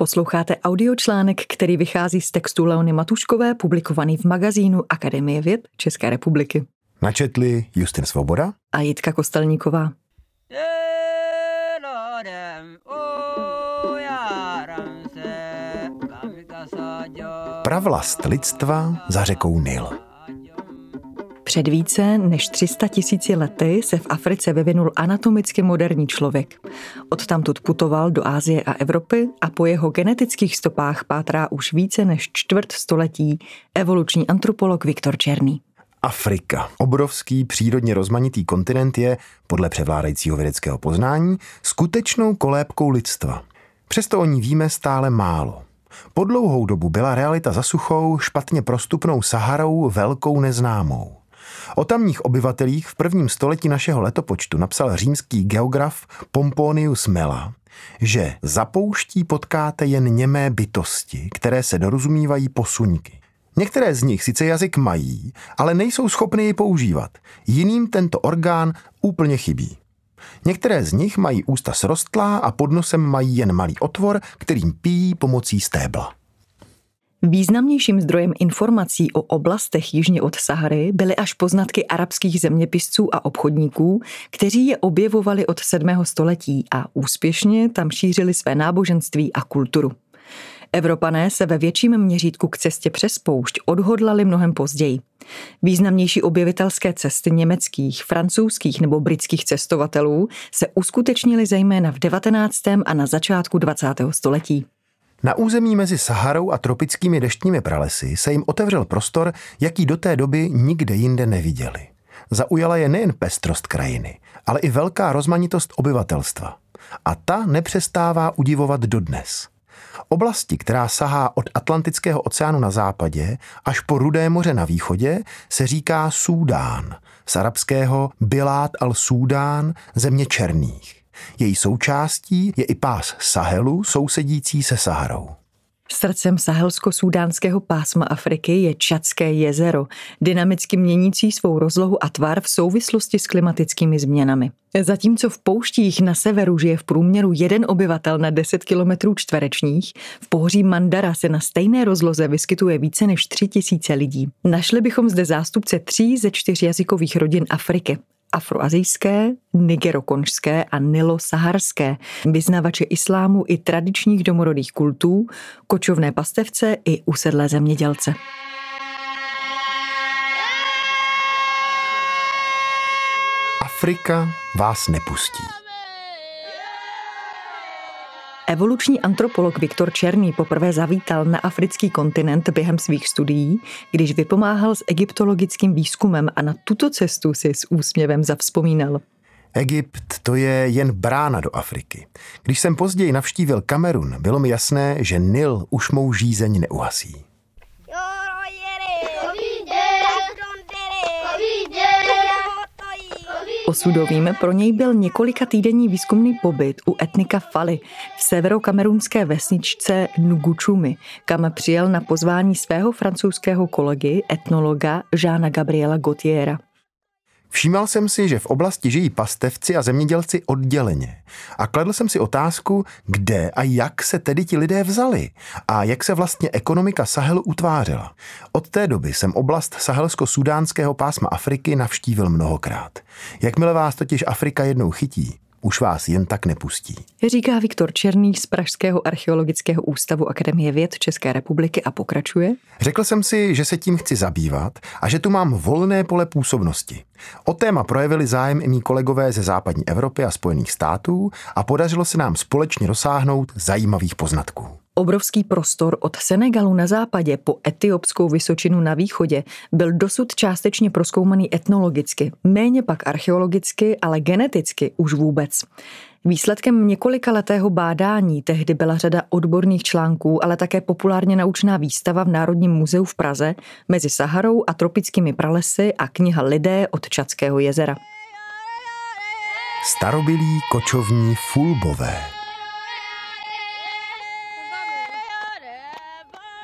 Posloucháte audiočlánek, který vychází z textu Leony Matuškové, publikovaný v magazínu Akademie věd České republiky. Načetli Justin Svoboda a Jitka Kostelníková. Pravlast lidstva za řekou Nil. Před více než 300 tisíci lety se v Africe vyvinul anatomicky moderní člověk. Odtamtud putoval do Ázie a Evropy a po jeho genetických stopách pátrá už více než čtvrt století evoluční antropolog Viktor Černý. Afrika, obrovský přírodně rozmanitý kontinent je, podle převládajícího vědeckého poznání, skutečnou kolébkou lidstva. Přesto o ní víme stále málo. Po dlouhou dobu byla realita za suchou, špatně prostupnou Saharou velkou neznámou. O tamních obyvatelích v prvním století našeho letopočtu napsal římský geograf Pomponius Mela, že za pouští potkáte jen němé bytosti, které se dorozumívají posuňky. Některé z nich sice jazyk mají, ale nejsou schopny ji používat. Jiným tento orgán úplně chybí. Některé z nich mají ústa srostlá a pod nosem mají jen malý otvor, kterým pijí pomocí stébla. Významnějším zdrojem informací o oblastech jižně od Sahary byly až poznatky arabských zeměpisců a obchodníků, kteří je objevovali od 7. století a úspěšně tam šířili své náboženství a kulturu. Evropané se ve větším měřítku k cestě přes poušť odhodlali mnohem později. Významnější objevitelské cesty německých, francouzských nebo britských cestovatelů se uskutečnily zejména v 19. a na začátku 20. století. Na území mezi Saharou a tropickými deštními pralesy se jim otevřel prostor, jaký do té doby nikde jinde neviděli. Zaujala je nejen pestrost krajiny, ale i velká rozmanitost obyvatelstva. A ta nepřestává udivovat dodnes. Oblasti, která sahá od Atlantického oceánu na západě až po Rudé moře na východě, se říká Súdán, z arabského Bilát al-Súdán, země černých. Její součástí je i pás Sahelu, sousedící se Saharou. Srdcem sahelsko-súdánského pásma Afriky je Čadské jezero, dynamicky měnící svou rozlohu a tvar v souvislosti s klimatickými změnami. Zatímco v pouštích na severu žije v průměru jeden obyvatel na 10 km čtverečních, v pohoří Mandara se na stejné rozloze vyskytuje více než 3 tisíce lidí. Našli bychom zde zástupce tří ze čtyř jazykových rodin Afriky afroazijské, nigerokonžské a nilosaharské, vyznavače islámu i tradičních domorodých kultů, kočovné pastevce i usedlé zemědělce. Afrika vás nepustí. Evoluční antropolog Viktor Černý poprvé zavítal na africký kontinent během svých studií, když vypomáhal s egyptologickým výzkumem a na tuto cestu si s úsměvem zavzpomínal. Egypt to je jen brána do Afriky. Když jsem později navštívil Kamerun, bylo mi jasné, že Nil už mou žízeň neuhasí. Osudovým pro něj byl několika týdenní výzkumný pobyt u etnika Fali v severokamerunské vesničce Nugučumi, kam přijel na pozvání svého francouzského kolegy, etnologa Žána Gabriela Gautiera. Všímal jsem si, že v oblasti žijí pastevci a zemědělci odděleně. A kladl jsem si otázku, kde a jak se tedy ti lidé vzali a jak se vlastně ekonomika Sahelu utvářela. Od té doby jsem oblast sahelsko-sudánského pásma Afriky navštívil mnohokrát. Jakmile vás totiž Afrika jednou chytí, už vás jen tak nepustí. Říká Viktor Černý z Pražského archeologického ústavu Akademie věd České republiky a pokračuje. Řekl jsem si, že se tím chci zabývat a že tu mám volné pole působnosti. O téma projevili zájem i mý kolegové ze západní Evropy a Spojených států a podařilo se nám společně dosáhnout zajímavých poznatků. Obrovský prostor od Senegalu na západě po etiopskou Vysočinu na východě byl dosud částečně proskoumaný etnologicky, méně pak archeologicky, ale geneticky už vůbec. Výsledkem několika letého bádání tehdy byla řada odborných článků, ale také populárně naučná výstava v Národním muzeu v Praze mezi Saharou a tropickými pralesy a kniha Lidé od Čadského jezera. Starobilí kočovní fulbové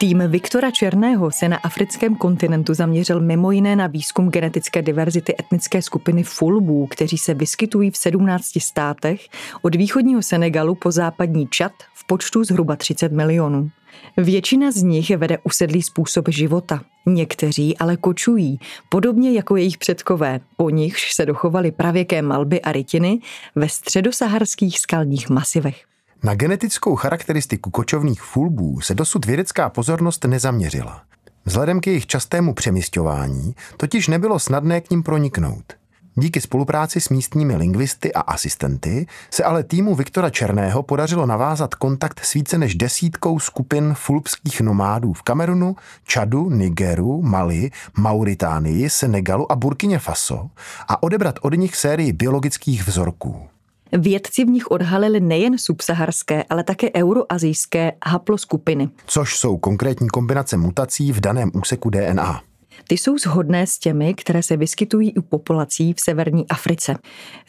Tým Viktora Černého se na africkém kontinentu zaměřil mimo jiné na výzkum genetické diverzity etnické skupiny Fulbů, kteří se vyskytují v 17 státech od východního Senegalu po západní Čad v počtu zhruba 30 milionů. Většina z nich vede usedlý způsob života. Někteří ale kočují, podobně jako jejich předkové, po nichž se dochovaly pravěké malby a rytiny ve středosaharských skalních masivech. Na genetickou charakteristiku kočovných fulbů se dosud vědecká pozornost nezaměřila. Vzhledem k jejich častému přemysťování totiž nebylo snadné k ním proniknout. Díky spolupráci s místními lingvisty a asistenty se ale týmu Viktora Černého podařilo navázat kontakt s více než desítkou skupin fulbských nomádů v Kamerunu, Čadu, Nigeru, Mali, Mauritánii, Senegalu a Burkině Faso a odebrat od nich sérii biologických vzorků. Vědci v nich odhalili nejen subsaharské, ale také euroazijské haploskupiny. Což jsou konkrétní kombinace mutací v daném úseku DNA. Ty jsou shodné s těmi, které se vyskytují u populací v severní Africe.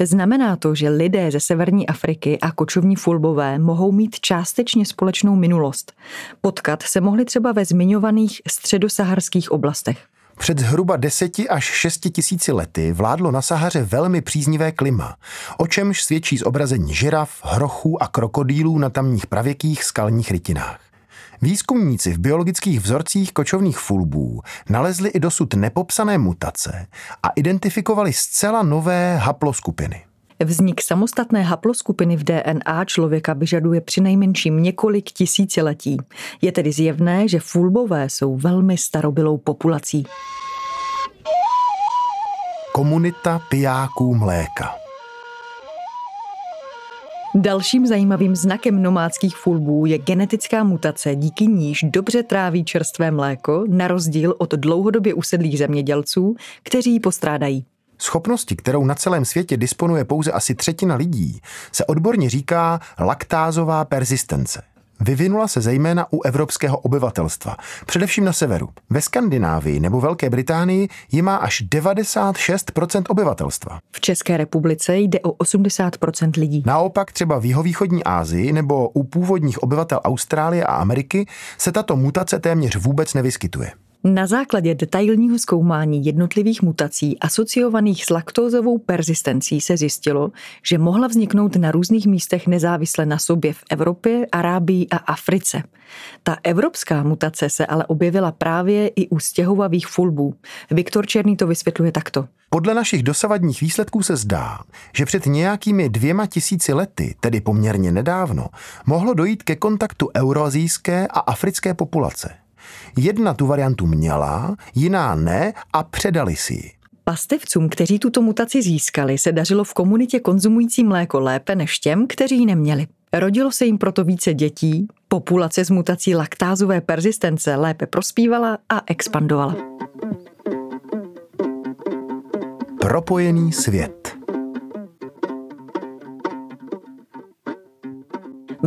Znamená to, že lidé ze severní Afriky a kočovní fulbové mohou mít částečně společnou minulost. Potkat se mohli třeba ve zmiňovaných středosaharských oblastech. Před zhruba 10 až 6 tisíci lety vládlo na Sahaře velmi příznivé klima, o čemž svědčí zobrazení žiraf, hrochů a krokodýlů na tamních pravěkých skalních rytinách. Výzkumníci v biologických vzorcích kočovných fulbů nalezli i dosud nepopsané mutace a identifikovali zcela nové haploskupiny. Vznik samostatné haploskupiny v DNA člověka vyžaduje přinejmenším několik tisíciletí. Je tedy zjevné, že fulbové jsou velmi starobylou populací. Komunita pijáků mléka. Dalším zajímavým znakem nomádských fulbů je genetická mutace, díky níž dobře tráví čerstvé mléko, na rozdíl od dlouhodobě usedlých zemědělců, kteří ji postrádají. Schopnosti, kterou na celém světě disponuje pouze asi třetina lidí, se odborně říká laktázová persistence. Vyvinula se zejména u evropského obyvatelstva, především na severu. Ve Skandinávii nebo Velké Británii ji má až 96% obyvatelstva. V České republice jde o 80% lidí. Naopak třeba v jihovýchodní Asii nebo u původních obyvatel Austrálie a Ameriky se tato mutace téměř vůbec nevyskytuje. Na základě detailního zkoumání jednotlivých mutací asociovaných s laktózovou persistencí se zjistilo, že mohla vzniknout na různých místech nezávisle na sobě v Evropě, Arábii a Africe. Ta evropská mutace se ale objevila právě i u stěhovavých fulbů. Viktor Černý to vysvětluje takto. Podle našich dosavadních výsledků se zdá, že před nějakými dvěma tisíci lety, tedy poměrně nedávno, mohlo dojít ke kontaktu euroazijské a africké populace. Jedna tu variantu měla, jiná ne a předali si ji. Pastevcům, kteří tuto mutaci získali, se dařilo v komunitě konzumující mléko lépe než těm, kteří ji neměli. Rodilo se jim proto více dětí, populace s mutací laktázové persistence lépe prospívala a expandovala. Propojený svět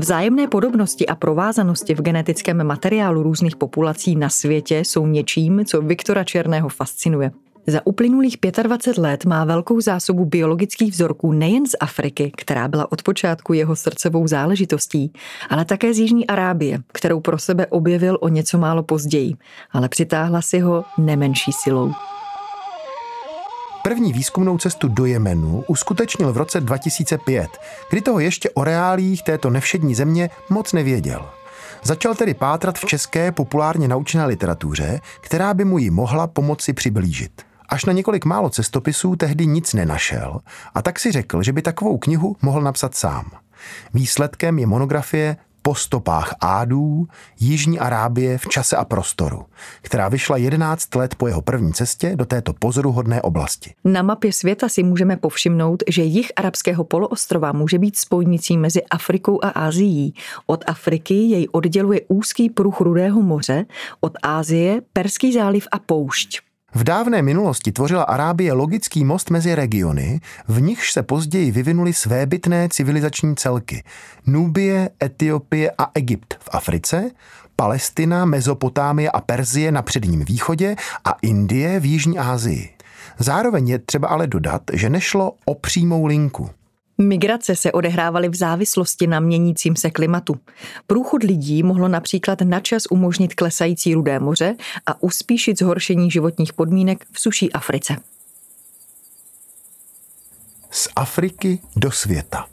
Vzájemné podobnosti a provázanosti v genetickém materiálu různých populací na světě jsou něčím, co Viktora Černého fascinuje. Za uplynulých 25 let má velkou zásobu biologických vzorků nejen z Afriky, která byla od počátku jeho srdcovou záležitostí, ale také z Jižní Arábie, kterou pro sebe objevil o něco málo později, ale přitáhla si ho nemenší silou. První výzkumnou cestu do Jemenu uskutečnil v roce 2005, kdy toho ještě o reálích této nevšední země moc nevěděl. Začal tedy pátrat v české populárně naučené literatuře, která by mu ji mohla pomoci přiblížit. Až na několik málo cestopisů tehdy nic nenašel a tak si řekl, že by takovou knihu mohl napsat sám. Výsledkem je monografie po stopách Ádů, Jižní Arábie v čase a prostoru, která vyšla 11 let po jeho první cestě do této pozoruhodné oblasti. Na mapě světa si můžeme povšimnout, že jich arabského poloostrova může být spojnicí mezi Afrikou a Ázií. Od Afriky jej odděluje úzký pruh Rudého moře, od Ázie Perský záliv a poušť. V dávné minulosti tvořila Arábie logický most mezi regiony, v nichž se později vyvinuly svébytné civilizační celky. Nubie, Etiopie a Egypt v Africe, Palestina, Mezopotámie a Perzie na předním východě a Indie v Jižní Asii. Zároveň je třeba ale dodat, že nešlo o přímou linku. Migrace se odehrávaly v závislosti na měnícím se klimatu. Průchod lidí mohlo například načas umožnit klesající rudé moře a uspíšit zhoršení životních podmínek v suší Africe. Z Afriky do světa.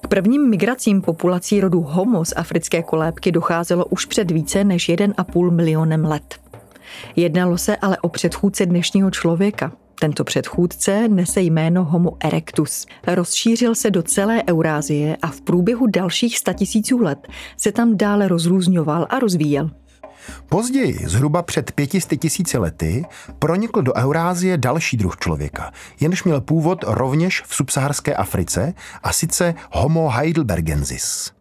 K prvním migracím populací rodu Homo z africké kolébky docházelo už před více než 1,5 milionem let. Jednalo se ale o předchůdce dnešního člověka. Tento předchůdce nese jméno Homo erectus. Rozšířil se do celé Eurázie a v průběhu dalších statisíců let se tam dále rozrůzňoval a rozvíjel. Později, zhruba před pětisty tisíci lety, pronikl do Eurázie další druh člověka, jenž měl původ rovněž v subsaharské Africe, a sice Homo heidelbergensis.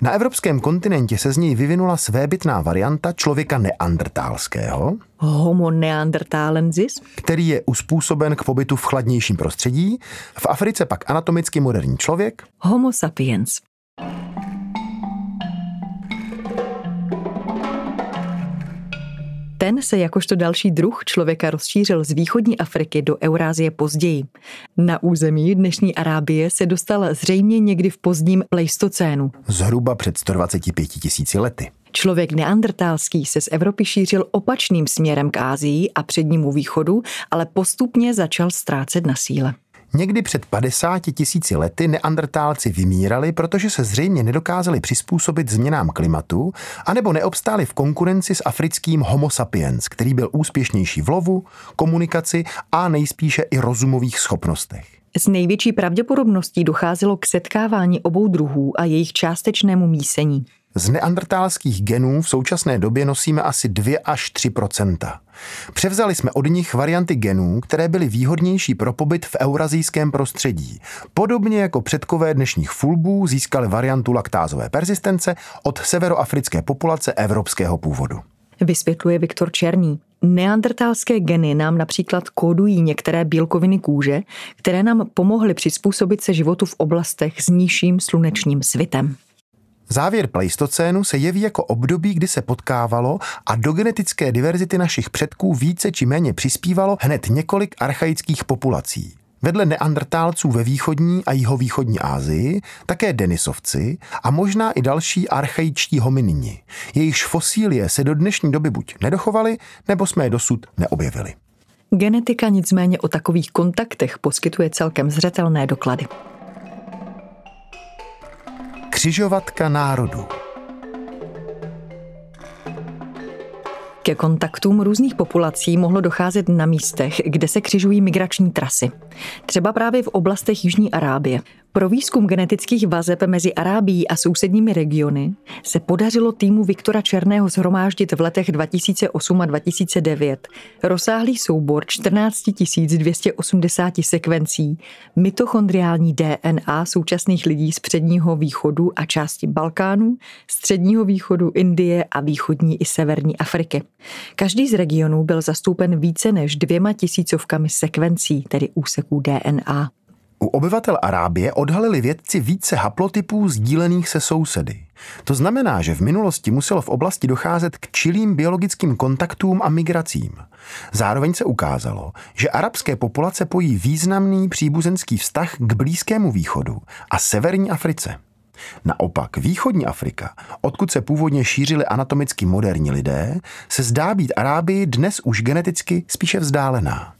Na evropském kontinentě se z něj vyvinula svébytná varianta člověka neandertálského, Homo neanderthalensis, který je uspůsoben k pobytu v chladnějším prostředí, v Africe pak anatomicky moderní člověk, Homo sapiens. Ten se jakožto další druh člověka rozšířil z východní Afriky do Eurázie později. Na území dnešní Arábie se dostal zřejmě někdy v pozdním pleistocénu. zhruba před 125 tisíci lety. Člověk neandertálský se z Evropy šířil opačným směrem k Ázii a přednímu východu, ale postupně začal ztrácet na síle. Někdy před 50 tisíci lety neandertálci vymírali, protože se zřejmě nedokázali přizpůsobit změnám klimatu, anebo neobstáli v konkurenci s africkým Homo sapiens, který byl úspěšnější v lovu, komunikaci a nejspíše i rozumových schopnostech. S největší pravděpodobností docházelo k setkávání obou druhů a jejich částečnému mísení. Z neandertálských genů v současné době nosíme asi 2 až 3% Převzali jsme od nich varianty genů, které byly výhodnější pro pobyt v eurazijském prostředí. Podobně jako předkové dnešních fulbů získali variantu laktázové persistence od severoafrické populace evropského původu. Vysvětluje Viktor Černý. Neandertálské geny nám například kódují některé bílkoviny kůže, které nám pomohly přizpůsobit se životu v oblastech s nižším slunečním svitem. Závěr pleistocénu se jeví jako období, kdy se potkávalo a do genetické diverzity našich předků více či méně přispívalo hned několik archaických populací. Vedle neandertálců ve východní a jihovýchodní Asii také denisovci a možná i další archaičtí hominini. Jejichž fosílie se do dnešní doby buď nedochovaly, nebo jsme je dosud neobjevili. Genetika nicméně o takových kontaktech poskytuje celkem zřetelné doklady. Křižovatka národů. Ke kontaktům různých populací mohlo docházet na místech, kde se křižují migrační trasy. Třeba právě v oblastech Jižní Arábie. Pro výzkum genetických vazeb mezi Arábií a sousedními regiony se podařilo týmu Viktora Černého zhromáždit v letech 2008 a 2009 rozsáhlý soubor 14 280 sekvencí mitochondriální DNA současných lidí z předního východu a části Balkánu, středního východu, Indie a východní i severní Afriky. Každý z regionů byl zastoupen více než dvěma tisícovkami sekvencí, tedy úseků DNA. U obyvatel Arábie odhalili vědci více haplotypů sdílených se sousedy. To znamená, že v minulosti muselo v oblasti docházet k čilým biologickým kontaktům a migracím. Zároveň se ukázalo, že arabské populace pojí významný příbuzenský vztah k Blízkému východu a Severní Africe. Naopak východní Afrika, odkud se původně šířili anatomicky moderní lidé, se zdá být Arábii dnes už geneticky spíše vzdálená.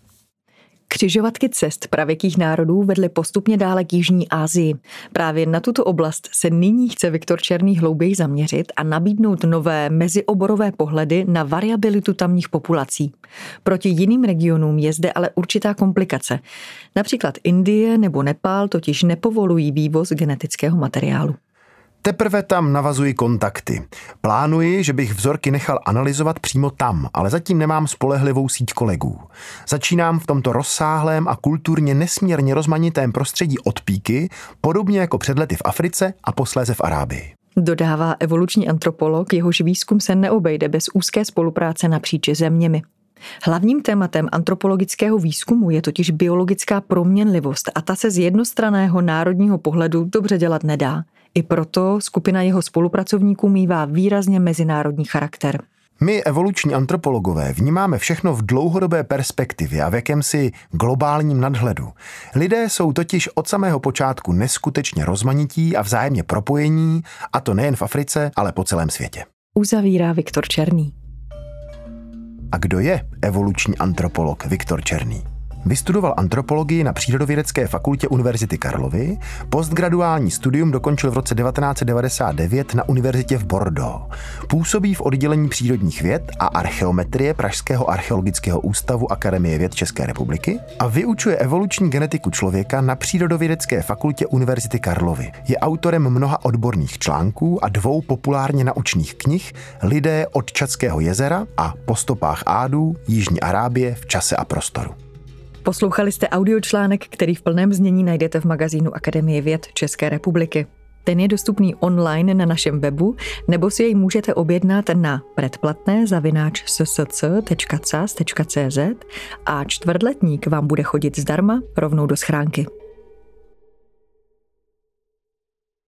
Křižovatky cest pravěkých národů vedly postupně dále k Jižní Asii. Právě na tuto oblast se nyní chce Viktor Černý hlouběji zaměřit a nabídnout nové mezioborové pohledy na variabilitu tamních populací. Proti jiným regionům je zde ale určitá komplikace. Například Indie nebo Nepál totiž nepovolují vývoz genetického materiálu. Teprve tam navazuji kontakty. Plánuji, že bych vzorky nechal analyzovat přímo tam, ale zatím nemám spolehlivou síť kolegů. Začínám v tomto rozsáhlém a kulturně nesmírně rozmanitém prostředí od píky, podobně jako před lety v Africe a posléze v Arábii. Dodává evoluční antropolog, jehož výzkum se neobejde bez úzké spolupráce napříč zeměmi. Hlavním tématem antropologického výzkumu je totiž biologická proměnlivost a ta se z jednostraného národního pohledu dobře dělat nedá. I proto skupina jeho spolupracovníků mývá výrazně mezinárodní charakter. My, evoluční antropologové, vnímáme všechno v dlouhodobé perspektivě a v jakémsi globálním nadhledu. Lidé jsou totiž od samého počátku neskutečně rozmanití a vzájemně propojení, a to nejen v Africe, ale po celém světě. Uzavírá Viktor Černý. A kdo je evoluční antropolog Viktor Černý? Vystudoval antropologii na Přírodovědecké fakultě Univerzity Karlovy, postgraduální studium dokončil v roce 1999 na univerzitě v Bordeaux. Působí v oddělení přírodních věd a archeometrie Pražského archeologického ústavu Akademie věd České republiky a vyučuje evoluční genetiku člověka na Přírodovědecké fakultě Univerzity Karlovy. Je autorem mnoha odborných článků a dvou populárně naučných knih Lidé od Čadského jezera a Po stopách Ádů Jižní Arábie v čase a prostoru. Poslouchali jste audiočlánek, který v plném znění najdete v magazínu Akademie věd České republiky. Ten je dostupný online na našem webu, nebo si jej můžete objednat na předplatné zavináč a čtvrtletník vám bude chodit zdarma rovnou do schránky.